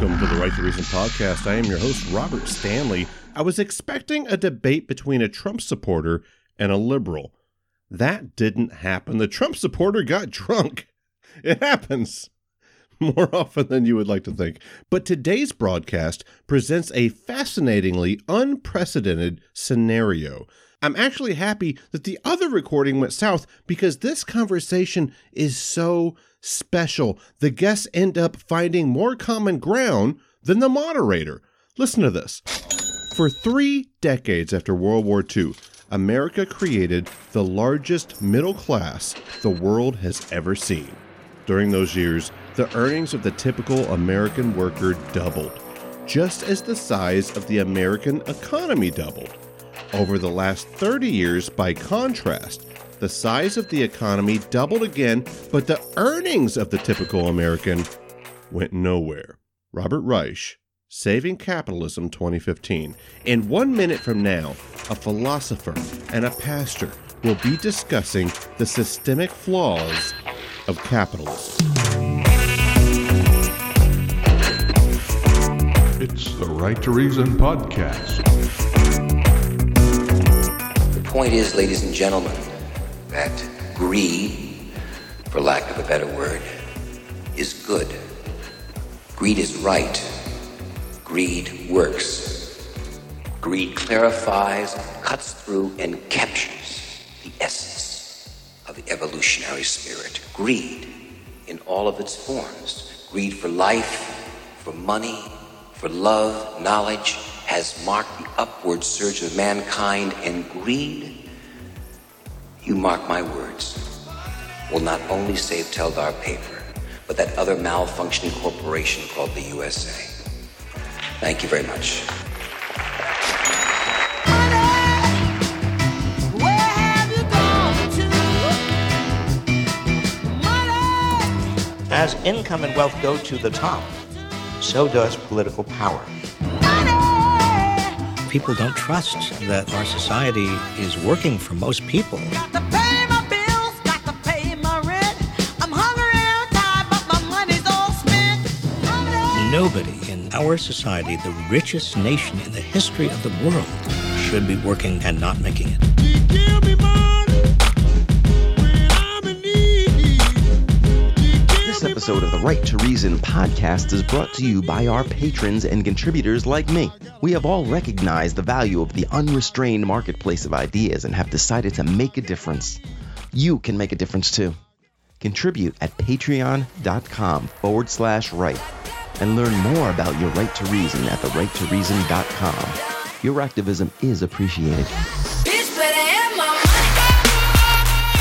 Welcome to the Right to Reason podcast. I am your host, Robert Stanley. I was expecting a debate between a Trump supporter and a liberal. That didn't happen. The Trump supporter got drunk. It happens more often than you would like to think. But today's broadcast presents a fascinatingly unprecedented scenario. I'm actually happy that the other recording went south because this conversation is so special. The guests end up finding more common ground than the moderator. Listen to this. For three decades after World War II, America created the largest middle class the world has ever seen. During those years, the earnings of the typical American worker doubled, just as the size of the American economy doubled. Over the last 30 years, by contrast, the size of the economy doubled again, but the earnings of the typical American went nowhere. Robert Reich, Saving Capitalism 2015. In one minute from now, a philosopher and a pastor will be discussing the systemic flaws of capitalism. It's the Right to Reason podcast. The point is, ladies and gentlemen, that greed, for lack of a better word, is good. Greed is right. Greed works. Greed clarifies, cuts through, and captures the essence of the evolutionary spirit. Greed in all of its forms. Greed for life, for money, for love, knowledge, has marked the upward surge of mankind, and greed, you mark my words, will not only save Teldar paper, but that other malfunctioning corporation called the USA. Thank you very much. As income and wealth go to the top, so does political power. People don't trust that our society is working for most people. Nobody in our society, the richest nation in the history of the world, should be working and not making it. This episode of the Right to Reason podcast is brought to you by our patrons and contributors like me. We have all recognized the value of the unrestrained marketplace of ideas and have decided to make a difference. You can make a difference too. Contribute at patreon.com forward slash right and learn more about your right to reason at therighttoreason.com. Your activism is appreciated.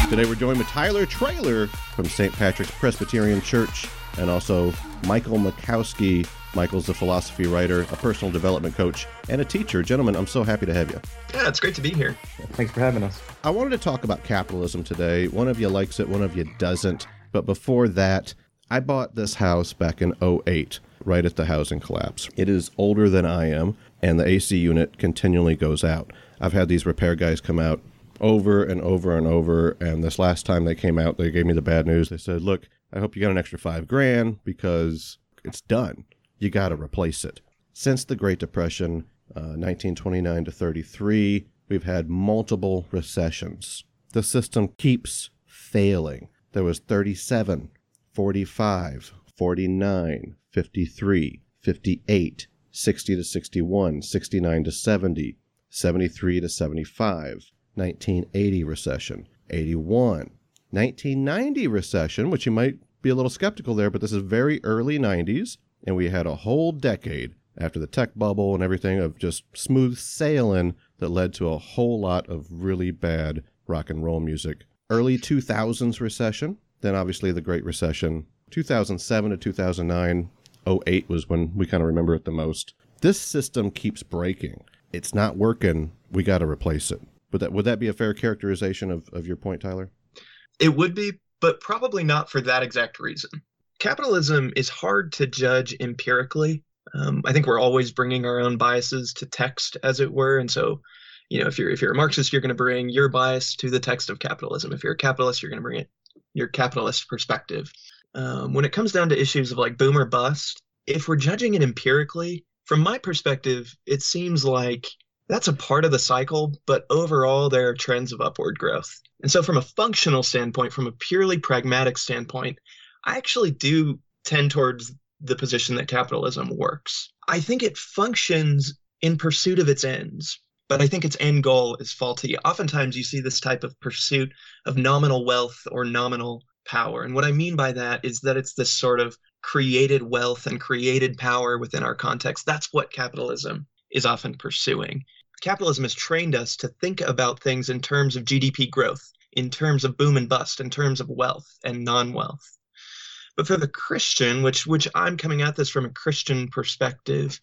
Today we're joined with Tyler Trayler from St. Patrick's Presbyterian Church and also Michael Michalski. Michael's a philosophy writer, a personal development coach, and a teacher. Gentlemen, I'm so happy to have you. Yeah, it's great to be here. Thanks for having us. I wanted to talk about capitalism today. One of you likes it, one of you doesn't. But before that, I bought this house back in 08, right at the housing collapse. It is older than I am, and the AC unit continually goes out. I've had these repair guys come out over and over and over. And this last time they came out, they gave me the bad news. They said, Look, I hope you got an extra five grand because it's done. You got to replace it. Since the Great Depression, uh, 1929 to 33, we've had multiple recessions. The system keeps failing. There was 37, 45, 49, 53, 58, 60 to 61, 69 to 70, 73 to 75, 1980 recession, 81, 1990 recession, which you might be a little skeptical there, but this is very early 90s, and we had a whole decade after the tech bubble and everything of just smooth sailing that led to a whole lot of really bad rock and roll music. Early 2000s recession, then obviously the Great Recession, 2007 to 2009, 08 was when we kind of remember it the most. This system keeps breaking. It's not working. We got to replace it. Would that would that be a fair characterization of, of your point, Tyler? It would be, but probably not for that exact reason. Capitalism is hard to judge empirically. Um, I think we're always bringing our own biases to text, as it were, and so, you know, if you're if you're a Marxist, you're going to bring your bias to the text of capitalism. If you're a capitalist, you're going to bring it your capitalist perspective. Um, when it comes down to issues of like boom or bust, if we're judging it empirically, from my perspective, it seems like that's a part of the cycle, but overall, there are trends of upward growth. And so, from a functional standpoint, from a purely pragmatic standpoint, I actually do tend towards the position that capitalism works. I think it functions in pursuit of its ends, but I think its end goal is faulty. Oftentimes, you see this type of pursuit of nominal wealth or nominal power. And what I mean by that is that it's this sort of created wealth and created power within our context. That's what capitalism is often pursuing. Capitalism has trained us to think about things in terms of GDP growth, in terms of boom and bust, in terms of wealth and non wealth. But for the Christian, which which I'm coming at this from a Christian perspective,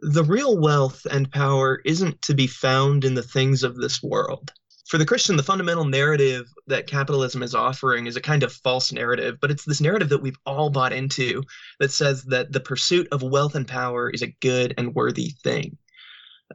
the real wealth and power isn't to be found in the things of this world. For the Christian, the fundamental narrative that capitalism is offering is a kind of false narrative, but it's this narrative that we've all bought into that says that the pursuit of wealth and power is a good and worthy thing.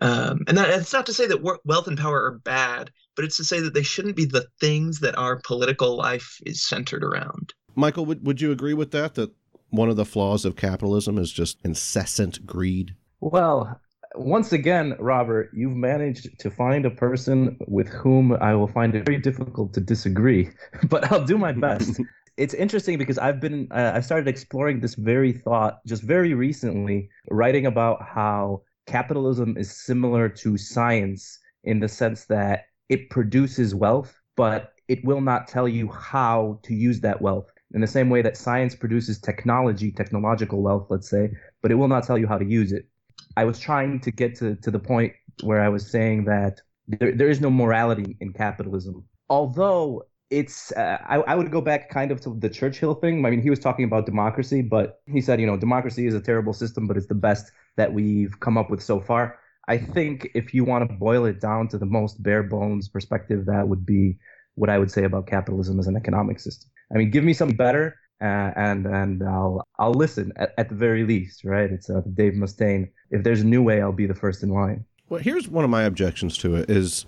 Um, and that, that's not to say that wealth and power are bad, but it's to say that they shouldn't be the things that our political life is centered around. Michael, would, would you agree with that? That one of the flaws of capitalism is just incessant greed? Well, once again, Robert, you've managed to find a person with whom I will find it very difficult to disagree, but I'll do my best. it's interesting because I've been uh, I started exploring this very thought just very recently, writing about how capitalism is similar to science in the sense that it produces wealth, but it will not tell you how to use that wealth in the same way that science produces technology, technological wealth, let's say, but it will not tell you how to use it. I was trying to get to, to the point where I was saying that there, there is no morality in capitalism. Although it's, uh, I, I would go back kind of to the Churchill thing. I mean, he was talking about democracy, but he said, you know, democracy is a terrible system, but it's the best that we've come up with so far. I think if you want to boil it down to the most bare bones perspective, that would be what I would say about capitalism as an economic system. I mean, give me something better, uh, and and I'll I'll listen at, at the very least, right? It's uh, Dave Mustaine. If there's a new way, I'll be the first in line. Well, here's one of my objections to it: is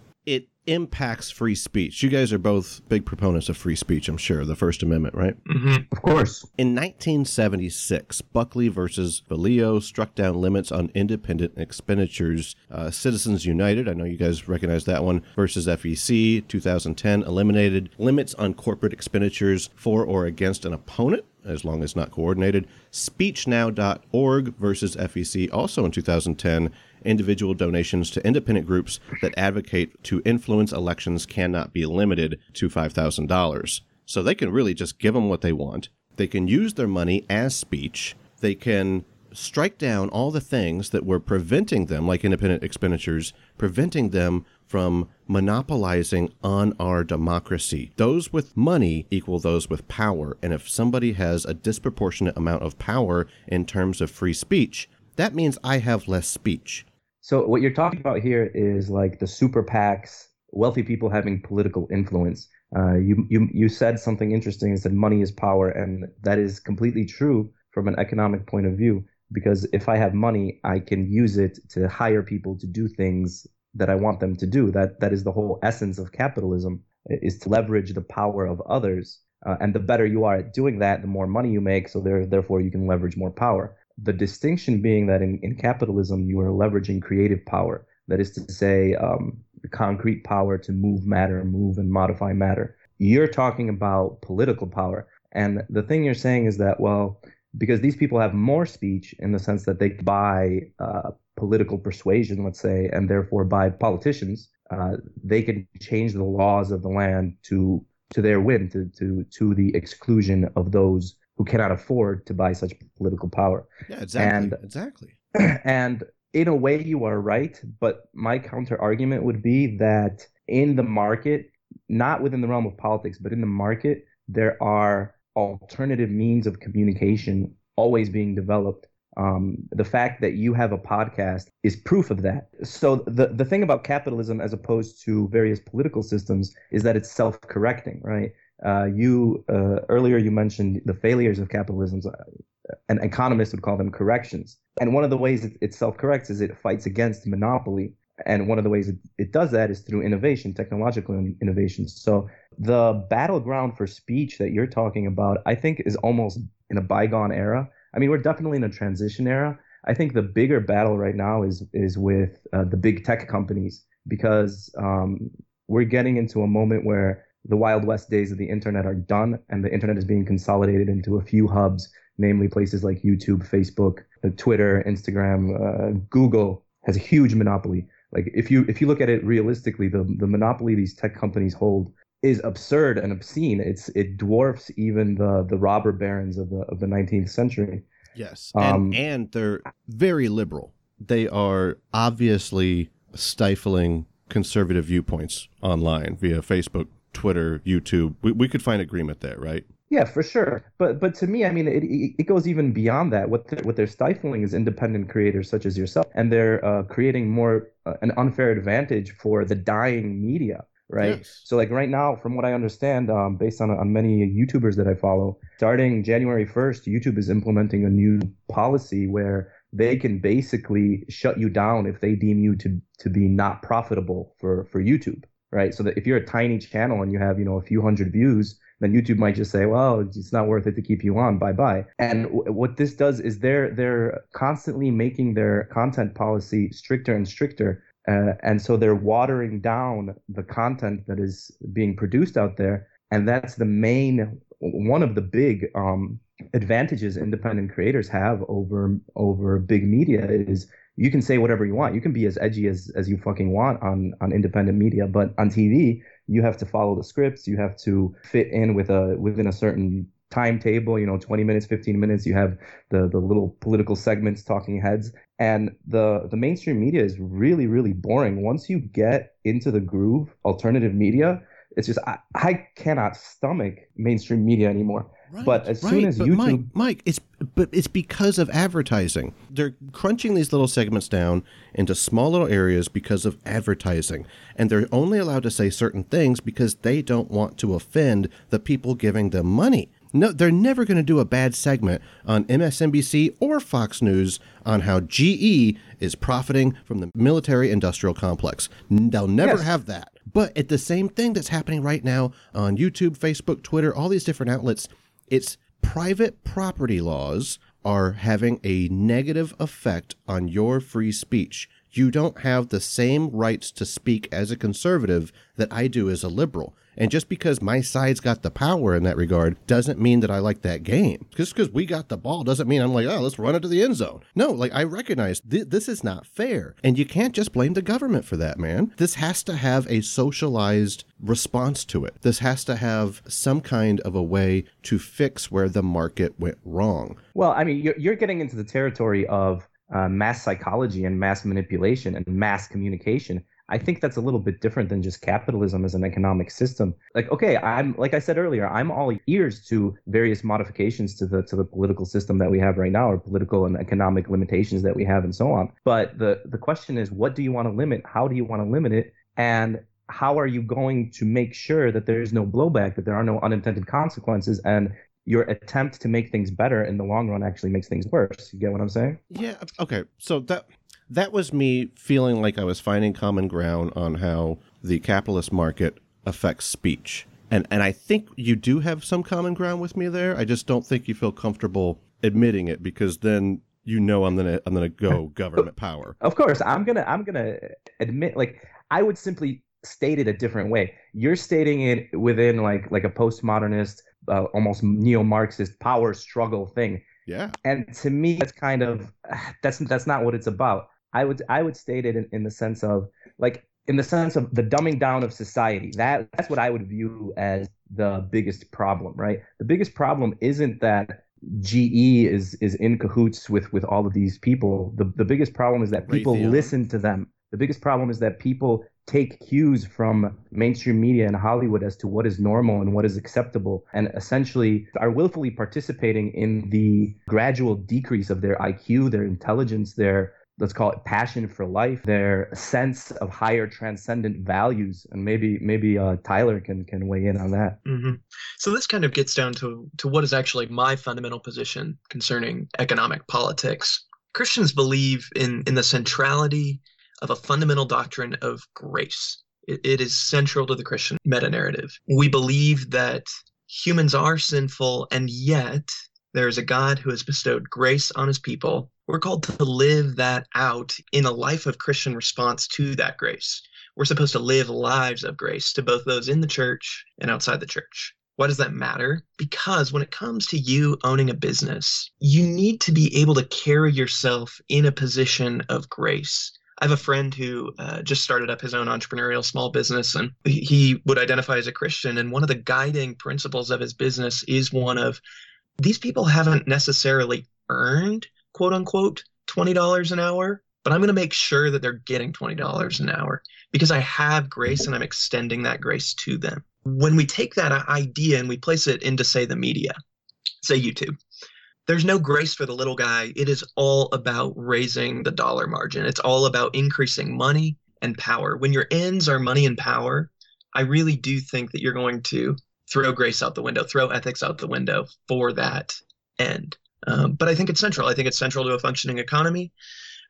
impacts free speech. You guys are both big proponents of free speech, I'm sure, the First Amendment, right? Mm-hmm. Of course. In 1976, Buckley versus Valeo struck down limits on independent expenditures. Uh, Citizens United, I know you guys recognize that one, versus FEC, 2010, eliminated limits on corporate expenditures for or against an opponent as long as not coordinated. SpeechNow.org versus FEC, also in 2010, individual donations to independent groups that advocate to influence elections cannot be limited to $5,000. So they can really just give them what they want. They can use their money as speech. They can strike down all the things that were preventing them, like independent expenditures, preventing them from monopolizing on our democracy. Those with money equal those with power. And if somebody has a disproportionate amount of power in terms of free speech, that means I have less speech. So what you're talking about here is like the super PACs, wealthy people having political influence. Uh, you you you said something interesting. You said money is power, and that is completely true from an economic point of view. Because if I have money, I can use it to hire people to do things that I want them to do. That that is the whole essence of capitalism is to leverage the power of others. Uh, and the better you are at doing that, the more money you make. So there, therefore, you can leverage more power. The distinction being that in, in capitalism, you are leveraging creative power. That is to say, um, concrete power to move matter, move and modify matter. You're talking about political power. And the thing you're saying is that, well, because these people have more speech in the sense that they buy uh, political persuasion, let's say, and therefore by politicians, uh, they can change the laws of the land to to their whim, to to to the exclusion of those who cannot afford to buy such political power. Yeah, exactly. And, exactly. And in a way, you are right. But my counter argument would be that in the market, not within the realm of politics, but in the market, there are alternative means of communication always being developed. Um, the fact that you have a podcast is proof of that. So the the thing about capitalism, as opposed to various political systems, is that it's self-correcting, right? Uh, you uh, earlier you mentioned the failures of capitalism. Uh, an economist would call them corrections. And one of the ways it, it self-corrects is it fights against monopoly. And one of the ways it, it does that is through innovation, technological innovations. So the battleground for speech that you're talking about, I think, is almost in a bygone era. I mean, we're definitely in a transition era. I think the bigger battle right now is is with uh, the big tech companies because um, we're getting into a moment where the Wild West days of the internet are done, and the internet is being consolidated into a few hubs, namely places like YouTube, Facebook, Twitter, Instagram, uh, Google has a huge monopoly. Like if you if you look at it realistically, the the monopoly these tech companies hold is absurd and obscene. It's it dwarfs even the the robber barons of the of the 19th century. Yes, and, um, and they're very liberal. They are obviously stifling conservative viewpoints online via Facebook, Twitter, YouTube. We, we could find agreement there, right? Yeah, for sure. But but to me, I mean, it it goes even beyond that. What they're, what they're stifling is independent creators such as yourself, and they're uh, creating more uh, an unfair advantage for the dying media, right? Yes. So like right now, from what I understand, um, based on on many YouTubers that I follow, starting January first, YouTube is implementing a new policy where they can basically shut you down if they deem you to to be not profitable for for YouTube, right? So that if you're a tiny channel and you have you know a few hundred views, then YouTube might just say, well, it's not worth it to keep you on. Bye bye. And w- what this does is they're they're constantly making their content policy stricter and stricter. Uh, and so they're watering down the content that is being produced out there, and that's the main one of the big um, advantages independent creators have over over big media is you can say whatever you want. You can be as edgy as, as you fucking want on on independent media, but on TV you have to follow the scripts. You have to fit in with a within a certain timetable. You know, 20 minutes, 15 minutes. You have the the little political segments, talking heads, and the the mainstream media is really really boring. Once you get into the groove, alternative media, it's just I, I cannot stomach mainstream media anymore. Right, but as right. soon as YouTube, Mike, Mike, it's but it's because of advertising. They're crunching these little segments down into small little areas because of advertising, and they're only allowed to say certain things because they don't want to offend the people giving them money. No, they're never going to do a bad segment on MSNBC or Fox News on how GE is profiting from the military industrial complex. They'll never yes. have that. But at the same thing that's happening right now on YouTube, Facebook, Twitter, all these different outlets, it's private property laws are having a negative effect on your free speech. You don't have the same rights to speak as a conservative that I do as a liberal. And just because my side's got the power in that regard doesn't mean that I like that game. Just because we got the ball doesn't mean I'm like, oh, let's run it to the end zone. No, like I recognize th- this is not fair. And you can't just blame the government for that, man. This has to have a socialized response to it. This has to have some kind of a way to fix where the market went wrong. Well, I mean, you're, you're getting into the territory of uh, mass psychology and mass manipulation and mass communication. I think that's a little bit different than just capitalism as an economic system. Like, okay, I'm like I said earlier, I'm all ears to various modifications to the to the political system that we have right now, or political and economic limitations that we have, and so on. But the the question is, what do you want to limit? How do you want to limit it? And how are you going to make sure that there is no blowback, that there are no unintended consequences, and your attempt to make things better in the long run actually makes things worse. You get what I'm saying? Yeah. Okay. So that that was me feeling like I was finding common ground on how the capitalist market affects speech. And and I think you do have some common ground with me there. I just don't think you feel comfortable admitting it because then you know I'm gonna I'm gonna go government power. Of course, I'm gonna I'm gonna admit like I would simply state it a different way. You're stating it within like like a postmodernist, uh, almost neo-Marxist power struggle thing. Yeah. And to me, that's kind of that's that's not what it's about. I would I would state it in, in the sense of like in the sense of the dumbing down of society. That that's what I would view as the biggest problem, right? The biggest problem isn't that GE is is in cahoots with with all of these people. The the biggest problem is that people Raytheon. listen to them. The biggest problem is that people take cues from mainstream media and Hollywood as to what is normal and what is acceptable, and essentially are willfully participating in the gradual decrease of their IQ, their intelligence, their let's call it passion for life, their sense of higher transcendent values, and maybe maybe uh, Tyler can can weigh in on that. Mm-hmm. So this kind of gets down to to what is actually my fundamental position concerning economic politics. Christians believe in in the centrality of a fundamental doctrine of grace. it, it is central to the Christian meta narrative. We believe that humans are sinful, and yet There is a God who has bestowed grace on his people. We're called to live that out in a life of Christian response to that grace. We're supposed to live lives of grace to both those in the church and outside the church. Why does that matter? Because when it comes to you owning a business, you need to be able to carry yourself in a position of grace. I have a friend who uh, just started up his own entrepreneurial small business, and he would identify as a Christian. And one of the guiding principles of his business is one of these people haven't necessarily earned, quote unquote, $20 an hour, but I'm going to make sure that they're getting $20 an hour because I have grace and I'm extending that grace to them. When we take that idea and we place it into, say, the media, say YouTube, there's no grace for the little guy. It is all about raising the dollar margin, it's all about increasing money and power. When your ends are money and power, I really do think that you're going to throw grace out the window, throw ethics out the window for that end. Um, but I think it's central. I think it's central to a functioning economy.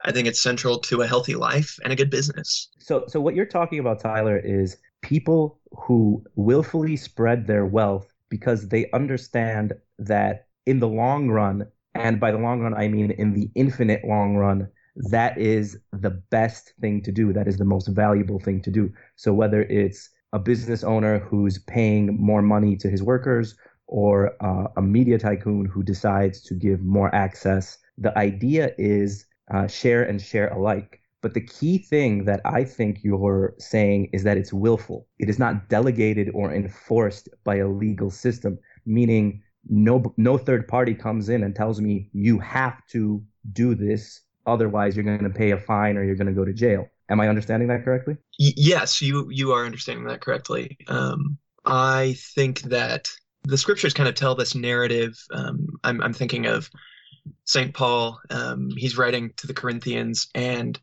I think it's central to a healthy life and a good business. So, so what you're talking about, Tyler, is people who willfully spread their wealth because they understand that in the long run, and by the long run, I mean in the infinite long run, that is the best thing to do. That is the most valuable thing to do. So, whether it's a business owner who's paying more money to his workers or uh, a media tycoon who decides to give more access, the idea is uh, share and share alike. But the key thing that I think you're saying is that it's willful. It is not delegated or enforced by a legal system, meaning no no third party comes in and tells me you have to do this, otherwise you're going to pay a fine or you're going to go to jail. Am I understanding that correctly? Y- yes, you you are understanding that correctly. Um, I think that the scriptures kind of tell this narrative. Um, I'm I'm thinking of St. Paul, um, he's writing to the Corinthians, and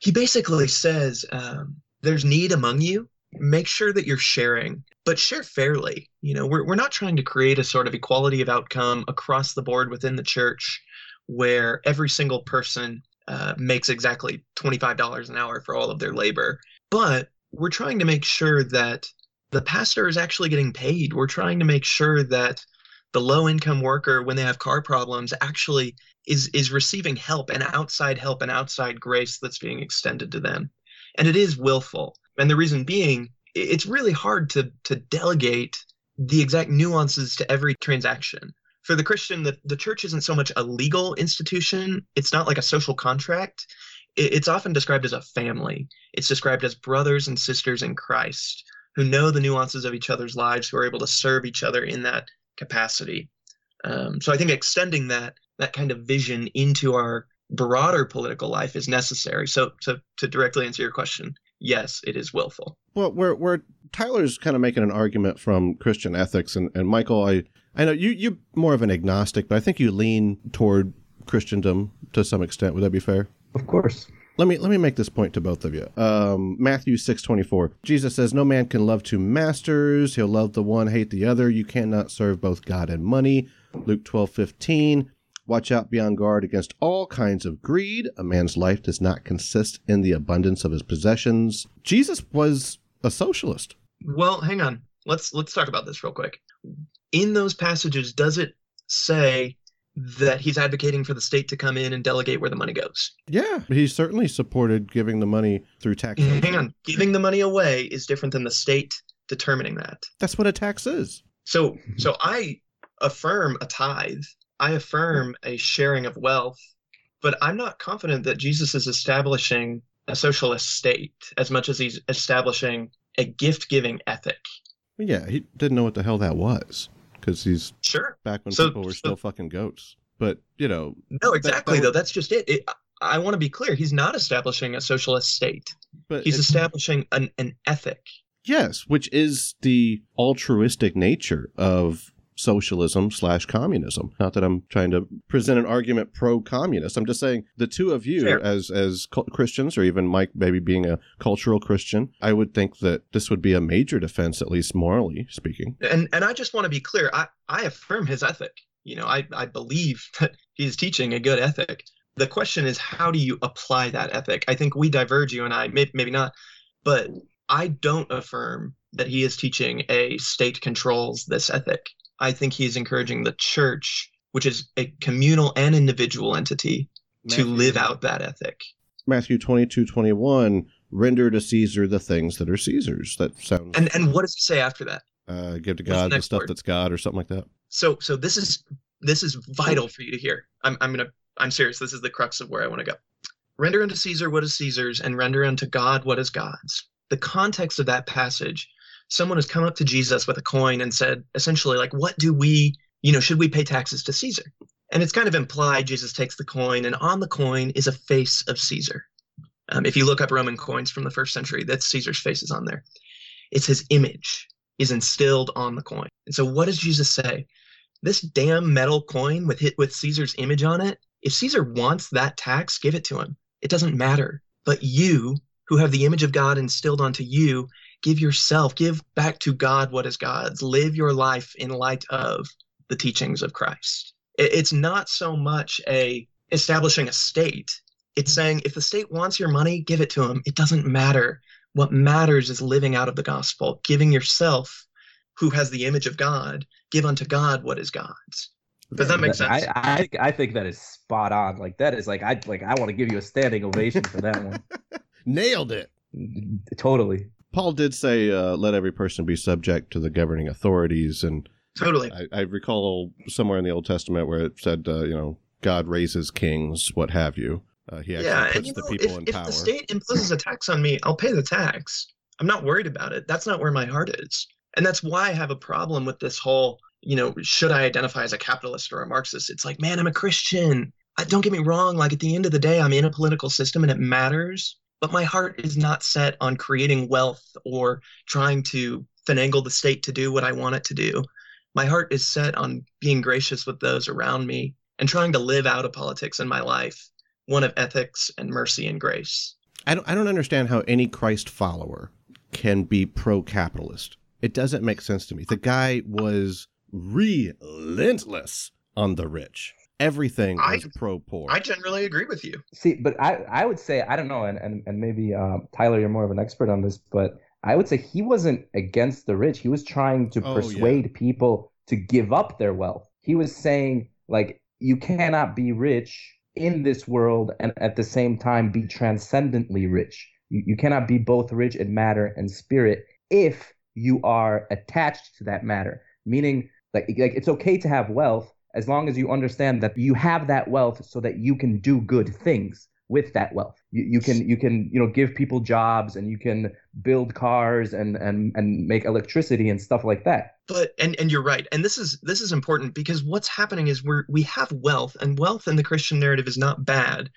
he basically says, um, There's need among you. Make sure that you're sharing, but share fairly. You know, we're, we're not trying to create a sort of equality of outcome across the board within the church where every single person uh, makes exactly $25 an hour for all of their labor. But we're trying to make sure that the pastor is actually getting paid. We're trying to make sure that the low income worker when they have car problems actually is is receiving help and outside help and outside grace that's being extended to them and it is willful and the reason being it's really hard to to delegate the exact nuances to every transaction for the christian the, the church isn't so much a legal institution it's not like a social contract it's often described as a family it's described as brothers and sisters in christ who know the nuances of each other's lives who are able to serve each other in that capacity. Um, so I think extending that that kind of vision into our broader political life is necessary. So to to directly answer your question, yes, it is willful. Well, where where Tyler's kind of making an argument from Christian ethics, and, and Michael, I I know you you more of an agnostic, but I think you lean toward Christendom to some extent. Would that be fair? Of course. Let me let me make this point to both of you. Um, Matthew six twenty four. Jesus says, "No man can love two masters. He'll love the one, hate the other. You cannot serve both God and money." Luke twelve fifteen. Watch out, be on guard against all kinds of greed. A man's life does not consist in the abundance of his possessions. Jesus was a socialist. Well, hang on. Let's let's talk about this real quick. In those passages, does it say that he's advocating for the state to come in and delegate where the money goes. Yeah, he certainly supported giving the money through tax. Hang on, giving the money away is different than the state determining that. That's what a tax is. So, so I affirm a tithe. I affirm a sharing of wealth, but I'm not confident that Jesus is establishing a socialist state as much as he's establishing a gift-giving ethic. Yeah, he didn't know what the hell that was because he's sure back when so, people were still fucking goats. But you know, no, exactly that, that though. That's just it. it I want to be clear. He's not establishing a socialist state. But he's establishing an, an ethic. Yes, which is the altruistic nature of socialism slash communism. Not that I'm trying to present an argument pro communist. I'm just saying the two of you Fair. as as Christians, or even Mike maybe being a cultural Christian, I would think that this would be a major defense, at least morally speaking. And and I just want to be clear. I I affirm his ethic. You know, I I believe that he's teaching a good ethic. The question is, how do you apply that ethic? I think we diverge, you and I, maybe, maybe not, but I don't affirm that he is teaching a state controls this ethic. I think he's encouraging the church which is a communal and individual entity, to live out that ethic. Matthew 22, 21, render to Caesar the things that are Caesar's. That sounds, And and what does it say after that? uh, give to what's the God the stuff word? that's God or something like that. So so this is this is vital for you to hear. I'm I'm gonna I'm serious. This is the crux of where I want to go. Render unto Caesar what is Caesar's, and render unto God what is God's. The context of that passage, someone has come up to Jesus with a coin and said, essentially, like, what do we, you know, should we pay taxes to Caesar? And it's kind of implied Jesus takes the coin, and on the coin is a face of Caesar. Um, if you look up Roman coins from the first century, that's Caesar's face is on there. It's his image is instilled on the coin. And so, what does Jesus say? This damn metal coin with hit with Caesar's image on it. If Caesar wants that tax, give it to him. It doesn't matter. But you, who have the image of God instilled onto you, give yourself, give back to God what is God's. Live your life in light of the teachings of Christ. It's not so much a establishing a state. It's saying if the state wants your money, give it to them. It doesn't matter. What matters is living out of the gospel, giving yourself, who has the image of God, give unto God what is God's. Does that make sense? I, I I think that is spot on. Like that is like I like I want to give you a standing ovation for that one. Nailed it. Totally. Paul did say, uh, let every person be subject to the governing authorities. And totally. I, I recall somewhere in the Old Testament where it said, uh, you know, God raises kings, what have you. Uh, he actually yeah, puts the know, people if, in if power. If the state imposes a tax on me, I'll pay the tax. I'm not worried about it. That's not where my heart is. And that's why I have a problem with this whole, you know, should I identify as a capitalist or a Marxist? It's like, man, I'm a Christian. I, don't get me wrong. Like at the end of the day, I'm in a political system and it matters. But my heart is not set on creating wealth or trying to finagle the state to do what I want it to do. My heart is set on being gracious with those around me and trying to live out of politics in my life, one of ethics and mercy and grace. I don't, I don't understand how any Christ follower can be pro capitalist. It doesn't make sense to me. The guy was relentless on the rich. Everything I- was pro poor. I generally agree with you. See, but I I would say I don't know, and and, and maybe um, Tyler, you're more of an expert on this, but I would say he wasn't against the rich. He was trying to Oh, yeah. persuade people to give up their wealth. He was saying like you cannot be rich in this world and at the same time be transcendently rich. You, you cannot be both rich in matter and spirit if you are attached to that matter. Meaning, like, like it's okay to have wealth as long as you understand that you have that wealth so that you can do good things with that wealth. You, you can you can you know give people jobs and you can build cars and and and make electricity and stuff like that. But and and you're right. And this is this is important because what's happening is we're we have wealth and wealth in the Christian narrative is not bad,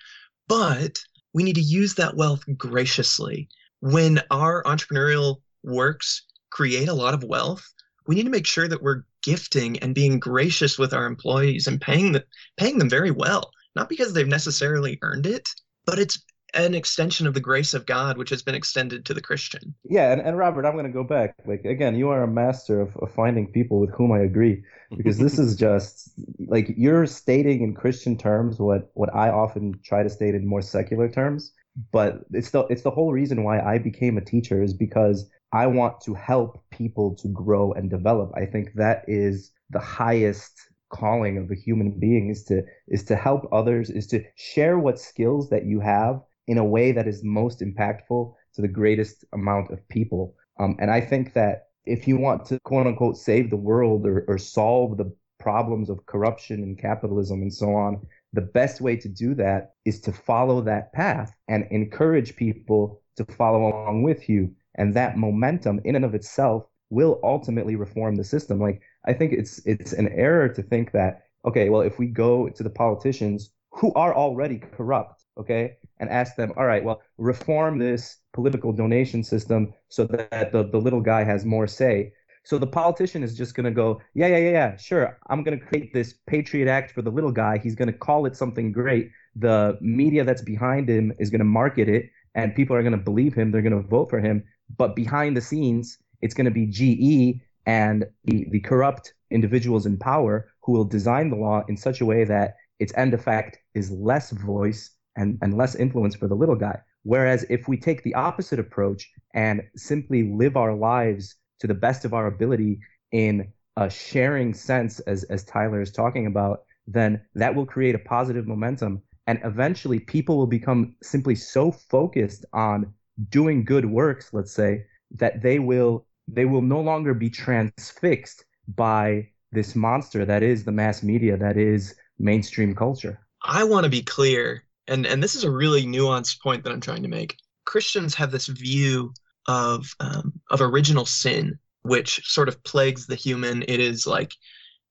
but we need to use that wealth graciously. When our entrepreneurial works create a lot of wealth, we need to make sure that we're gifting and being gracious with our employees and paying them paying them very well. Not because they've necessarily earned it, but it's an extension of the grace of God which has been extended to the Christian. Yeah, and, and Robert, I'm gonna go back. Like again, you are a master of, of finding people with whom I agree. Because this is just like you're stating in Christian terms what what I often try to state in more secular terms. But it's the it's the whole reason why I became a teacher is because I want to help people to grow and develop. I think that is the highest calling of a human being is to is to help others, is to share what skills that you have in a way that is most impactful to the greatest amount of people. Um, and I think that if you want to quote unquote save the world or, or solve the problems of corruption and capitalism and so on, the best way to do that is to follow that path and encourage people to follow along with you. And that momentum in and of itself will ultimately reform the system. Like I think it's it's an error to think that, okay, well, if we go to the politicians who are already corrupt, okay, and ask them, all right, well, reform this political donation system so that the, the little guy has more say. So the politician is just going to go, yeah, yeah, yeah, yeah, sure. I'm going to create this Patriot Act for the little guy. He's going to call it something great. The media that's behind him is going to market it, and people are going to believe him. They're going to vote for him. But behind the scenes, it's going to be GE and the, the corrupt individuals in power who will design the law in such a way that its end effect is less voice and, and less influence for the little guy. Whereas if we take the opposite approach and simply live our lives to the best of our ability in a sharing sense, as, as Tyler is talking about, then that will create a positive momentum. And eventually, people will become simply so focused on doing good works, let's say, that they will they will no longer be transfixed by this monster that is the mass media, that is mainstream culture. I want to be clear, and and this is a really nuanced point that I'm trying to make. Christians have this view of um, of original sin, which sort of plagues the human. It is like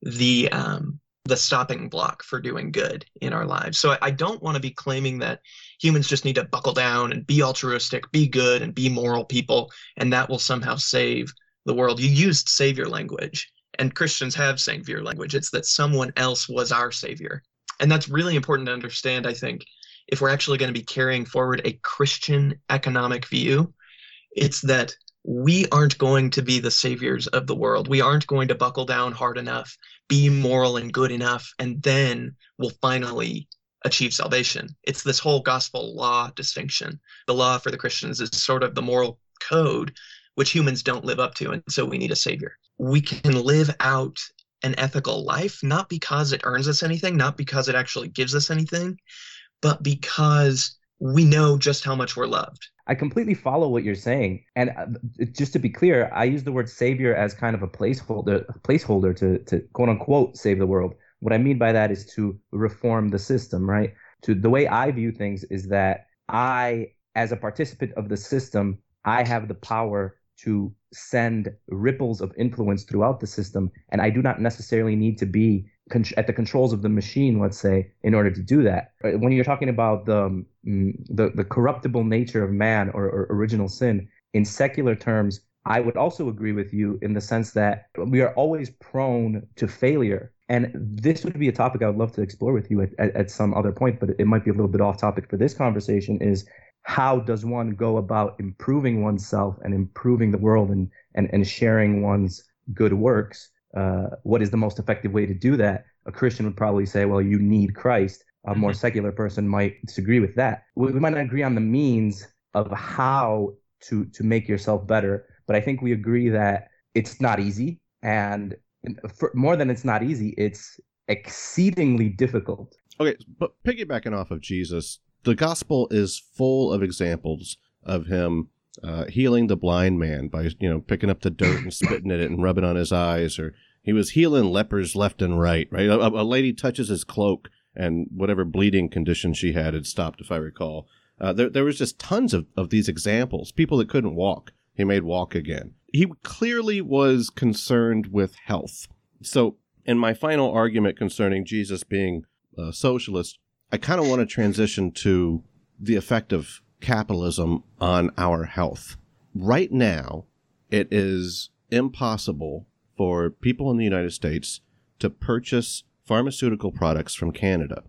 the um, the stopping block for doing good in our lives. So I, I don't want to be claiming that humans just need to buckle down and be altruistic, be good, and be moral people, and that will somehow save the world. You used savior language, and Christians have savior language. It's that someone else was our savior. And that's really important to understand, I think, if we're actually going to be carrying forward a Christian economic view. It's that we aren't going to be the saviors of the world. We aren't going to buckle down hard enough, be moral and good enough, and then we'll finally achieve salvation. It's this whole gospel law distinction. The law for the Christians is sort of the moral code, which humans don't live up to. And so we need a savior. We can live out an ethical life, not because it earns us anything, not because it actually gives us anything, but because we know just how much we're loved. I completely follow what you're saying, and uh, just to be clear, I use the word savior as kind of a placeholder, placeholder to, to quote unquote save the world. What I mean by that is to reform the system, right? To the way I view things is that I, as a participant of the system, I have the power to send ripples of influence throughout the system. And I do not necessarily need to be at the controls of the machine, let's say, in order to do that. When you're talking about the, um, the, the corruptible nature of man or, or original sin, in secular terms, I would also agree with you in the sense that we are always prone to failure. And this would be a topic I would love to explore with you at, at, at some other point, but it might be a little bit off topic for this conversation is how does one go about improving oneself and improving the world and, and, and sharing one's good works? Uh, what is the most effective way to do that? A Christian would probably say, well, you need Christ. A more mm-hmm. secular person might disagree with that. We, we might not agree on the means of how to, to make yourself better, but I think we agree that it's not easy. And for, more than it's not easy, it's exceedingly difficult. Okay, but piggybacking off of Jesus, the gospel is full of examples of him uh, healing the blind man by you know picking up the dirt and spitting at it and rubbing on his eyes, or he was healing lepers left and right. Right, a, a lady touches his cloak and whatever bleeding condition she had had stopped, if I recall. Uh, there, there was just tons of, of these examples. People that couldn't walk, he made walk again. He clearly was concerned with health. So, in my final argument concerning Jesus being a socialist, I kind of want to transition to the effect of capitalism on our health. Right now, it is impossible for people in the United States to purchase pharmaceutical products from Canada.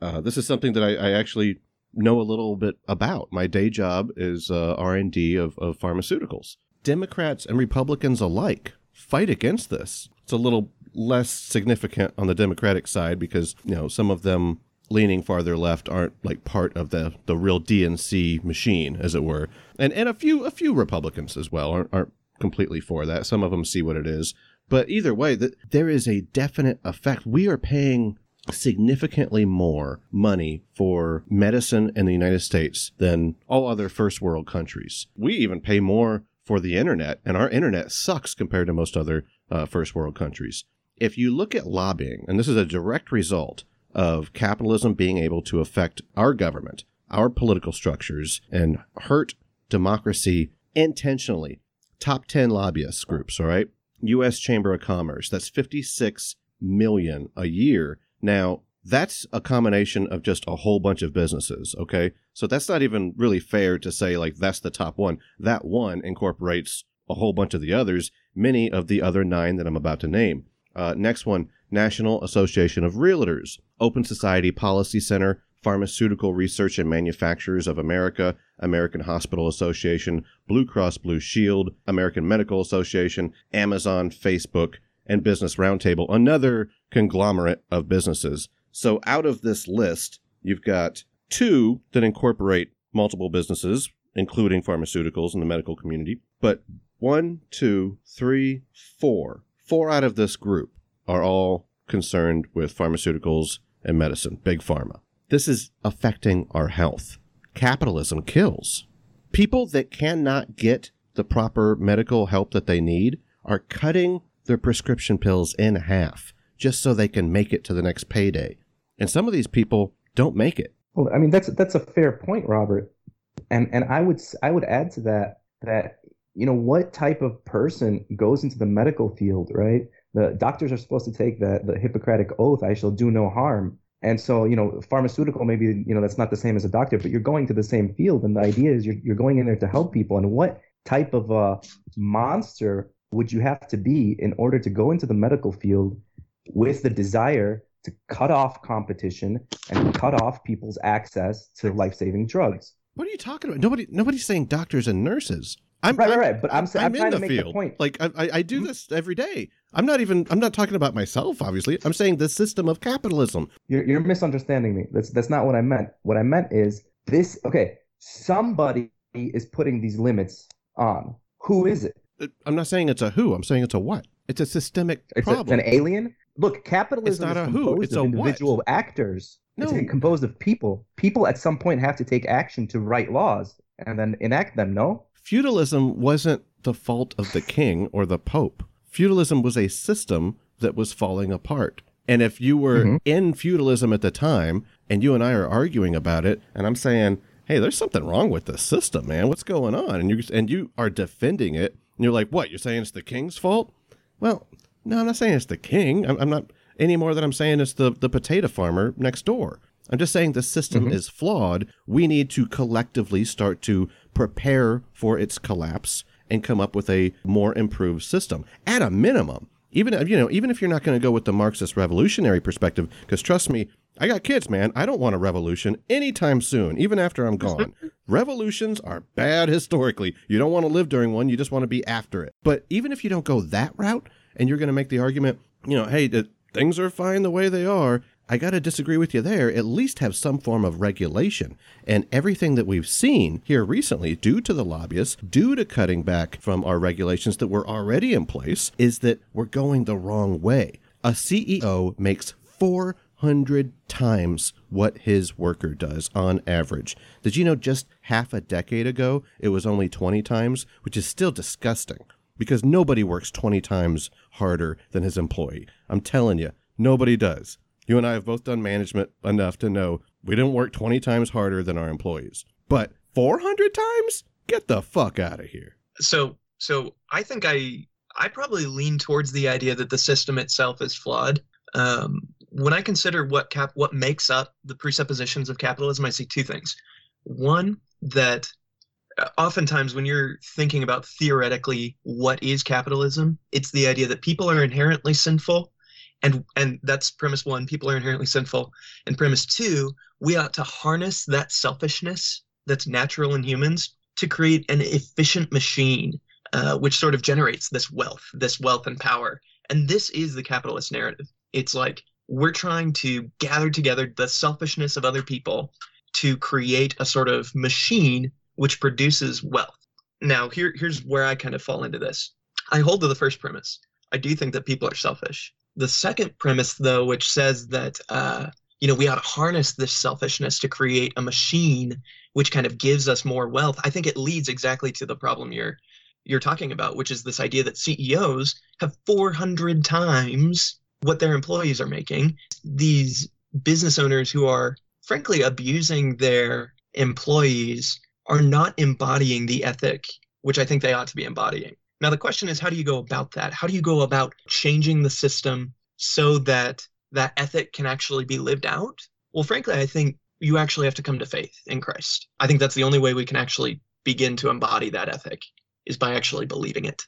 Uh, this is something that I, I, actually know a little bit about. My day job is uh, R&D of, of pharmaceuticals. Democrats and Republicans alike fight against this. It's a little less significant on the Democratic side because you know some of them leaning farther left aren't like part of the the real DNC machine, as it were, and and a few a few Republicans as well aren't aren't completely for that. Some of them see what it is, but either way, that there is a definite effect. We are paying significantly more money for medicine in the United States than all other first world countries. We even pay more for the internet, and our internet sucks compared to most other uh, first world countries. If you look at lobbying, and this is a direct result of capitalism being able to affect our government, our political structures, and hurt democracy intentionally. Top 10 lobbyist groups, all right? U.S. Chamber of Commerce, that's 56 million a year. Now, that's a combination of just a whole bunch of businesses, okay? So that's not even really fair to say, like, that's the top one. That one incorporates a whole bunch of the others, many of the other nine that I'm about to name. Uh, next one, National Association of Realtors, Open Society Policy Center, Pharmaceutical Research and Manufacturers of America, American Hospital Association, Blue Cross Blue Shield, American Medical Association, Amazon, Facebook, and Business Roundtable, another conglomerate of businesses. So out of this list, you've got two that incorporate multiple businesses, including pharmaceuticals and the medical community, but one, two, three, four. Four out of this group are all concerned with pharmaceuticals and medicine, big pharma. This is affecting our health. Capitalism kills. People that cannot get the proper medical help that they need are cutting their prescription pills in half just so they can make it to the next payday. And some of these people don't make it. Well, I mean that's that's a fair point, Robert. And and I would I would add to that that you know what type of person goes into the medical field, right? The doctors are supposed to take the the Hippocratic oath, I shall do no harm. And so, you know, pharmaceutical maybe you know that's not the same as a doctor, but you're going to the same field, and the idea is you're you're going in there to help people. And what type of a monster would you have to be in order to go into the medical field with the desire to cut off competition and cut off people's access to life-saving drugs? What are you talking about? Nobody, nobody's saying doctors and nurses. I'm right, I'm, right, right. But I'm, I'm, I'm trying to make field. the point. Like I, I, I do mm-hmm. this every day. I'm not even. I'm not talking about myself. Obviously, I'm saying the system of capitalism. You're, you're misunderstanding me. That's that's not what I meant. What I meant is this. Okay, somebody is putting these limits on. Who is it? Uh, I'm not saying it's a who. I'm saying it's a what. It's a systemic It's a, problem. an alien. Look, capitalism It's not is a who, it's of a what. individual actors. No. It's composed of people. People at some point have to take action to write laws and then enact them. No. Feudalism wasn't the fault of the king or the pope. Feudalism was a system that was falling apart. And if you were Mhm. in feudalism at the time and you and I are arguing about it, and I'm saying, hey, there's something wrong with the system, man. What's going on? And you and you are defending it, and you're like, what? You're saying it's the king's fault? Well, no, I'm not saying it's the king. I'm, I'm not any more than I'm saying it's the, the potato farmer next door. I'm just saying the system is flawed. We need to collectively start to prepare for its collapse and come up with a more improved system at a minimum. Even you know, even if you're not going to go with the Marxist revolutionary perspective, because trust me, I got kids, man. I don't want a revolution anytime soon, even after I'm gone. Revolutions are bad historically. You don't want to live during one, you just want to be after it. But even if you don't go that route and you're going to make the argument, you know, hey, the, things are fine the way they are, I got to disagree with you there. At least have some form of regulation. And everything that we've seen here recently, due to the lobbyists, due to cutting back from our regulations that were already in place, is that we're going the wrong way. A CEO makes 400 times what his worker does on average. Did you know just half a decade ago it was only 20 times, which is still disgusting because nobody works 20 times harder than his employee. I'm telling you, nobody does. You and I have both done management enough to know we didn't work 20 times harder than our employees. But 400 times? Get the fuck out of here. So so I think I I probably lean towards the idea that the system itself is flawed. Um, when I consider what cap what makes up the presuppositions of capitalism, I see two things. One that uh, oftentimes when you're thinking about theoretically what is capitalism, it's the idea that people are inherently sinful, and and that's premise one. People are inherently sinful, and premise two, we ought to harness that selfishness that's natural in humans to create an efficient machine uh, which sort of generates this wealth, this wealth and power. And this is the capitalist narrative. It's like we're trying to gather together the selfishness of other people to create a sort of machine which produces wealth. Now, here, here's where I kind of fall into this. I hold to the first premise. I do think that people are selfish. The second premise, though, which says that uh, you know we ought to harness this selfishness to create a machine which kind of gives us more wealth. I think it leads exactly to the problem you're you're talking about, which is this idea that CEOs have 400 times what their employees are making. These business owners who are frankly abusing their employees are not embodying the ethic which I think they ought to be embodying. Now, the question is, how do you go about that? How do you go about changing the system so that that ethic can actually be lived out? Well, frankly, I think you actually have to come to faith in Christ. I think that's the only way we can actually begin to embody that ethic is by actually believing it.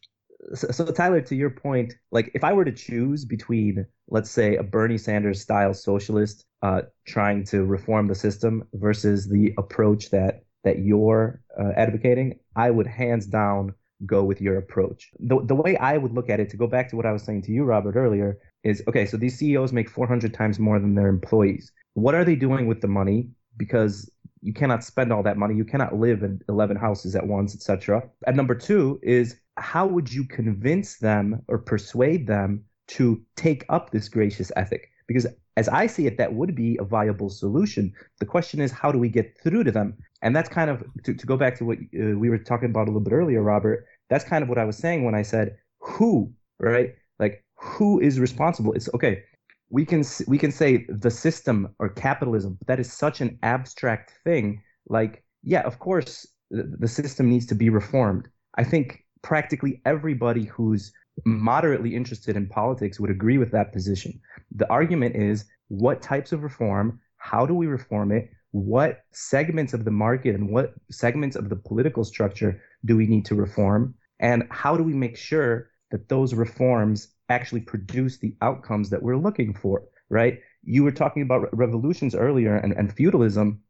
So, so Tyler, to your point, like if I were to choose between, let's say, a Bernie Sanders style socialist uh, trying to reform the system versus the approach that that you're uh, advocating, I would hands down go with your approach. The, the way I would look at it, to go back to what I was saying to you, Robert, earlier, is okay, so these CEOs make 400 times more than their employees. What are they doing with the money? Because you cannot spend all that money. You cannot live in 11 houses at once, etc. And number two is how would you convince them or persuade them to take up this gracious ethic because as I see it, that would be a viable solution. The question is, how do we get through to them? And that's kind of to, to go back to what uh, we were talking about a little bit earlier, Robert. That's kind of what I was saying when I said who, right? Like who is responsible? It's okay. We can we can say the system or capitalism, but that is such an abstract thing. Like, yeah, of course, the, the system needs to be reformed. I think practically everybody who's moderately interested in politics would agree with that position. The argument is what types of reform, how do we reform it, what segments of the market and what segments of the political structure do we need to reform, and how do we make sure that those reforms actually produce the outcomes that we're looking for, right? You were talking about revolutions earlier and, and feudalism.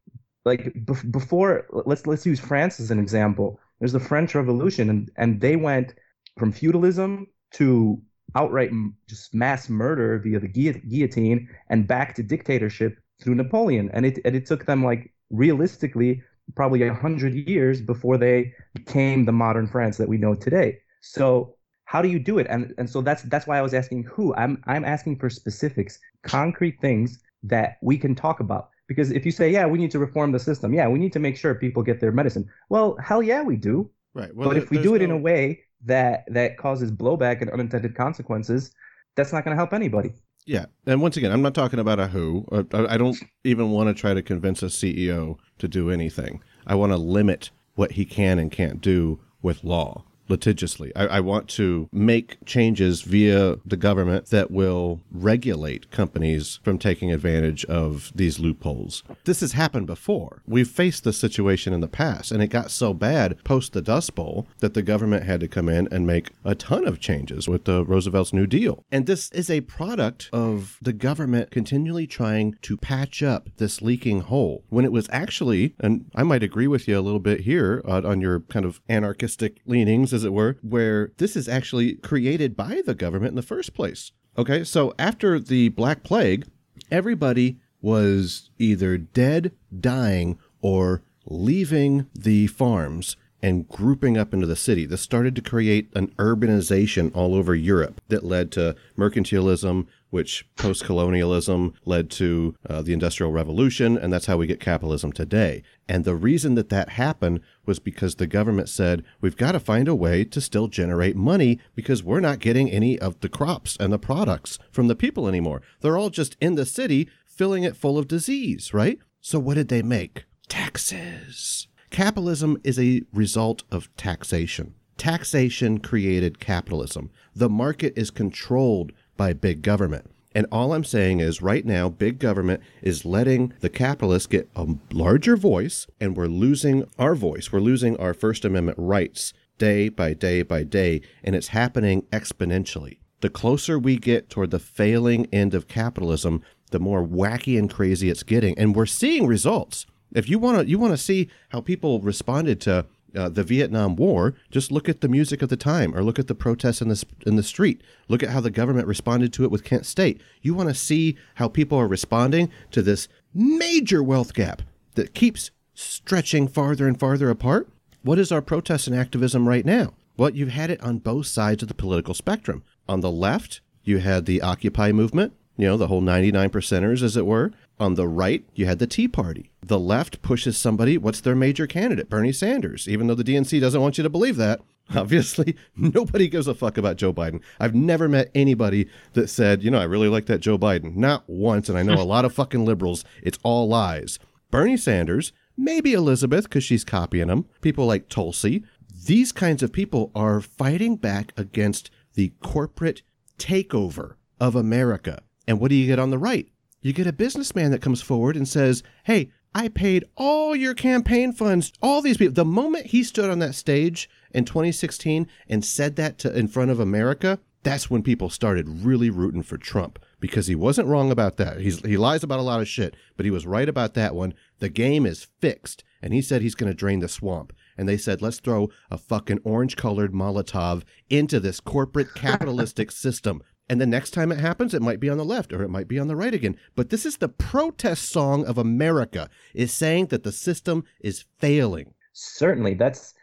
Like before, let's let's use France as an example. There's the French Revolution, and, and they went from feudalism to outright just mass murder via the guillotine and back to dictatorship through Napoleon. And it, and it took them like realistically probably a hundred years before they became the modern France that we know today. So how do you do it? And and so that's that's why I was asking who. I'm I'm asking for specifics, concrete things that we can talk about. Because if you say, yeah, we need to reform the system, yeah, we need to make sure people get their medicine. Well, hell yeah, we do. Right. Well, but if we do it no... in a way that that causes blowback and unintended consequences, that's not going to help anybody. Yeah, and once again, I'm not talking about a who. Uh, I don't even want to try to convince a CEO to do anything. I want to limit what he can and can't do with law litigiously. I, I, want to make changes via the government that will regulate companies from taking advantage of these loopholes. This has happened before. We've faced this situation in the past, and it got so bad post the Dust Bowl that the government had to come in and make a ton of changes with the Roosevelt's New Deal. And this is a product of the government continually trying to patch up this leaking hole when it was actually, and I might agree with you a little bit here uh, on your kind of anarchistic leanings as it were, where this is actually created by the government in the first place. Okay, so after the Black Plague, everybody was either dead, dying, or leaving the farms and grouping up into the city. This started to create an urbanization all over Europe that led to mercantilism, which post colonialism led to uh, the Industrial Revolution, and that's how we get capitalism today. And the reason that that happened was because the government said, we've got to find a way to still generate money because we're not getting any of the crops and the products from the people anymore. They're all just in the city filling it full of disease, right? So what did they make? Taxes. Capitalism is a result of taxation. Taxation created capitalism. The market is controlled by big government. And all I'm saying is right now, big government is letting the capitalists get a larger voice, and we're losing our voice. We're losing our First Amendment rights day by day by day, and it's happening exponentially. The closer we get toward the failing end of capitalism, the more wacky and crazy it's getting. And we're seeing results. If you want to you want to see how people responded to uh, the Vietnam War, just look at the music of the time or look at the protests in the, in the street. Look at how the government responded to it with Kent State. You want to see how people are responding to this major wealth gap that keeps stretching farther and farther apart? What is our protest and activism right now? Well, you've had it on both sides of the political spectrum. On the left, you had the Occupy movement, you know, the whole 99 percenters, as it were. On the right, you had the Tea Party. The left pushes somebody. What's their major candidate? Bernie Sanders. Even though the DNC doesn't want you to believe that, obviously, nobody gives a fuck about Joe Biden. I've never met anybody that said, you know, I really like that Joe Biden. Not once. And I know a lot of fucking liberals. It's all lies. Bernie Sanders, maybe Elizabeth, because she's copying him. People like Tulsi. These kinds of people are fighting back against the corporate takeover of America. And what do you get on the right? You get a businessman that comes forward and says, Hey, I paid all your campaign funds, all these people. The moment he stood on that stage in 2016 and said that to, in front of America, that's when people started really rooting for Trump because he wasn't wrong about that. He's, he lies about a lot of shit, but he was right about that one. The game is fixed. And he said he's going to drain the swamp. And they said, let's throw a fucking orange colored Molotov into this corporate capitalistic system. And the next time it happens, it might be on the left or it might be on the right again. But this is the protest song of America is saying that the system is failing. Certainly. That's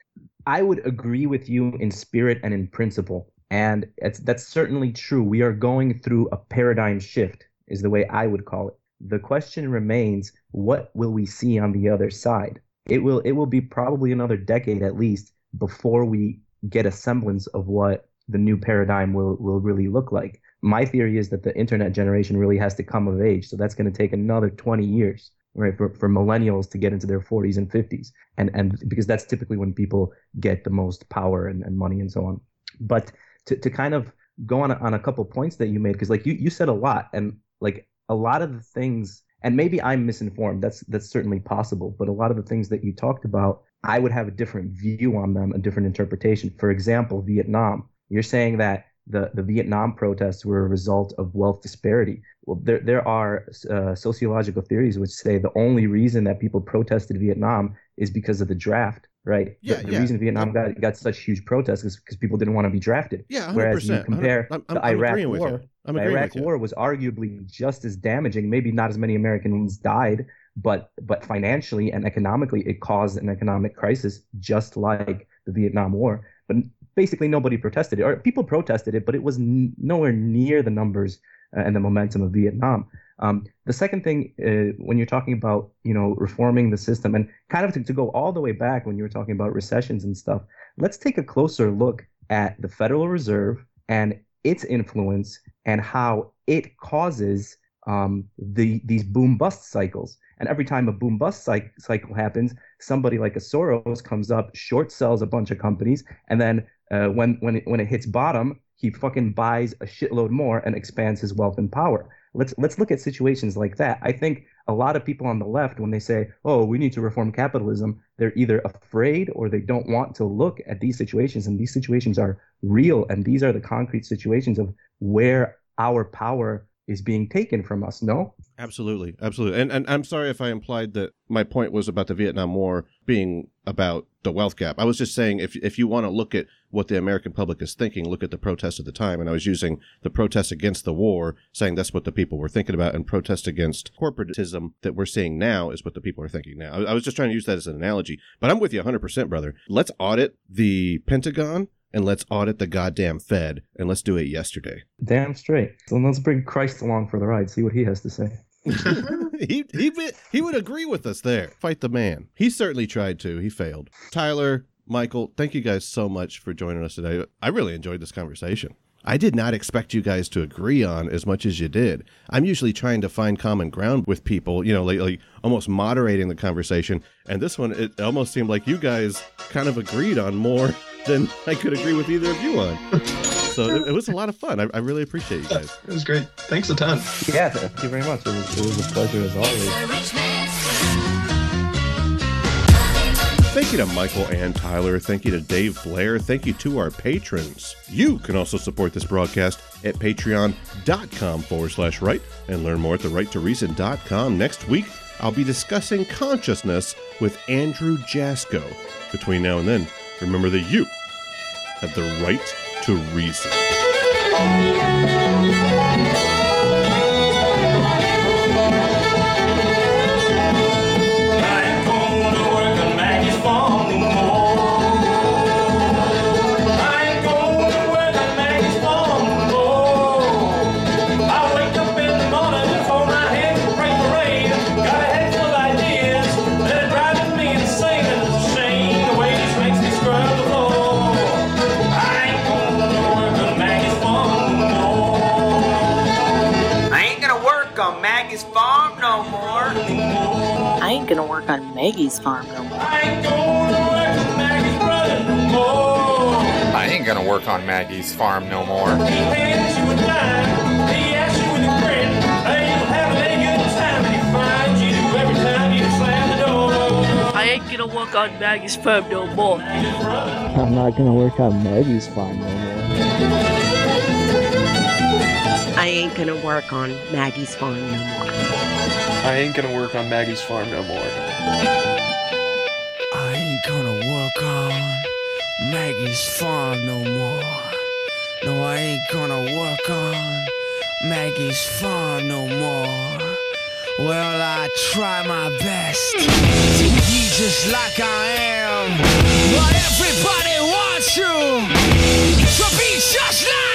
I would agree with you in spirit and in principle. And that's certainly true. We are going through a paradigm shift, is the way I would call it. The question remains what will we see on the other side? It will, it will be probably another decade at least before we get a semblance of what the new paradigm will, will really look like. My theory is that the internet generation really has to come of age. So that's going to take another 20 years right for, for millennials to get into their 40s and 50s and and because that's typically when people get the most power and, and money and so on but to, to kind of go on on a couple points that you made because like you, you said a lot and like a lot of the things and maybe i'm misinformed that's that's certainly possible but a lot of the things that you talked about i would have a different view on them a different interpretation for example vietnam you're saying that the, the Vietnam protests were a result of wealth disparity. Well, there, there are uh, sociological theories which say the only reason that people protested Vietnam is because of the draft, right? Yeah, the, the yeah. reason Vietnam got, got such huge protests is because people didn't want to be drafted. Yeah, 100%. Whereas you compare I'm- I'm- the I'm Iraq you. War, I'm the Iraq. War was arguably just as damaging. Maybe not as many Americans died, but but financially and economically, it caused an economic crisis, just like the Vietnam War. But basically, nobody protested it, or people protested it, but it was n- nowhere near the numbers uh, and the momentum of Vietnam. Um, the second thing, uh, when you're talking about you know reforming the system, and kind of to, to go all the way back when you were talking about recessions and stuff, let's take a closer look at the Federal Reserve and its influence and how it causes um, the these boom bust cycles. And every time a boom bust cyc- cycle happens, somebody like a Soros comes up, short sells a bunch of companies, and then uh, when when it, when it hits bottom, he fucking buys a shitload more and expands his wealth and power. Let's let's look at situations like that. I think a lot of people on the left, when they say, "Oh, we need to reform capitalism," they're either afraid or they don't want to look at these situations. And these situations are real, and these are the concrete situations of where our power is being taken from us. No, Absolutely, absolutely. And and I'm sorry if I implied that my point was about the Vietnam War being about the wealth gap. I was just saying if if you want to look at what the American public is thinking, look at the protests at the time. And I was using the protests against the war, saying that's what the people were thinking about, and protest against corporatism that we're seeing now is what the people are thinking now. I, I was just trying to use that as an analogy. But I'm with you 100%, brother. Let's audit the Pentagon and let's audit the goddamn Fed, and let's do it yesterday. damn straight. So let's bring Christ along for the ride. See what he has to say. he he he would agree with us there. Fight the man. He certainly tried to. He failed. Tyler, Michael, thank you guys so much for joining us today. I really enjoyed this conversation. I did not expect you guys to agree on as much as you did. I'm usually trying to find common ground with people, you know, like, like almost moderating the conversation. And this one, it almost seemed like you guys kind of agreed on more than I could agree with either of you on. So it, it was a lot of fun. I, I really appreciate you guys. It was great. Thanks a ton. Yeah, thank you very much. It was, it was a pleasure as always. Thank you to Michael and Tyler. Thank you to Dave Blair. Thank you to our patrons. You can also support this broadcast at patreon.com forward slash right and learn more at the right to reason.com. Next week, I'll be discussing consciousness with Andrew Jasko. Between now and then, remember that you have the right to reason. I ain't gonna work on Maggie's farm no more. I ain't gonna work on Maggie's brother no more. I ain't gonna work on Maggie's farm no more. He hands you a dime, he asks you with a grin, are you having a good time? And he finds you every time you slam the door. I ain't gonna work on Maggie's farm no more. I'm not gonna work on Maggie's farm no more. I ain't gonna work on Maggie's farm no more. I ain't gonna work on Maggie's farm no more. I ain't gonna work on Maggie's farm no more. No, I ain't gonna work on Maggie's farm no more. Well, I try my best to be just like I am. But everybody wants you to be just don't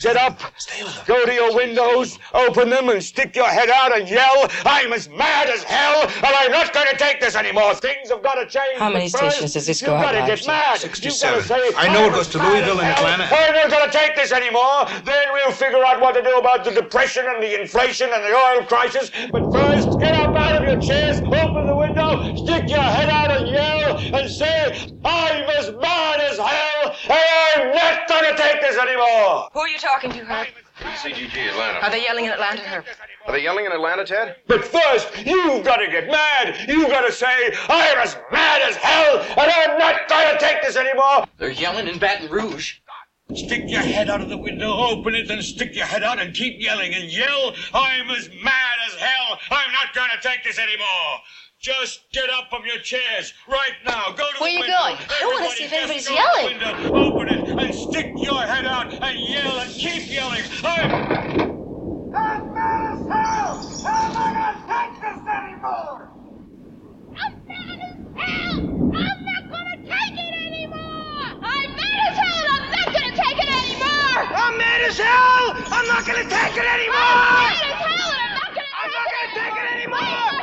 Get up, go to your windows, open them, and stick your head out and yell, I'm as mad as hell, and I'm not going to take this anymore. Things have got to change. How many first, stations does this go You've out got to get mad. 67. You've got to say, I know it goes to Louisville and hell. Atlanta. I'm not going to take this anymore. Then we'll figure out what to do about the depression and the inflation and the oil crisis. But first, get up out of your chairs, open the window, stick your head out and yell, and say, I'm as mad as hell, and I'm not going to take this anymore. Who are you talking to, Herb? CGG Atlanta. Are they yelling in Atlanta, Herb? Are they yelling in Atlanta, Ted? But first, you've got to get mad. You've got to say, I'm as mad as hell, and I'm not going to take this anymore. They're yelling in Baton Rouge. Stick your head out of the window, open it, and stick your head out and keep yelling and yell, I'm as mad as hell. I'm not going to take this anymore. Just get up from your chairs right now. Go to Where the window. Where are you going? Everybody I want to see if anybody's yelling. Window, open it and stick your head out and yell and keep yelling. I'm... I'm mad as hell. How am I going to take this anymore? I'm mad as hell. I'm not going to take it anymore. I'm mad as hell. I'm not going to take it anymore. I'm mad as hell. I'm not going to take it anymore. I'm mad as hell. I'm not going to take it anymore.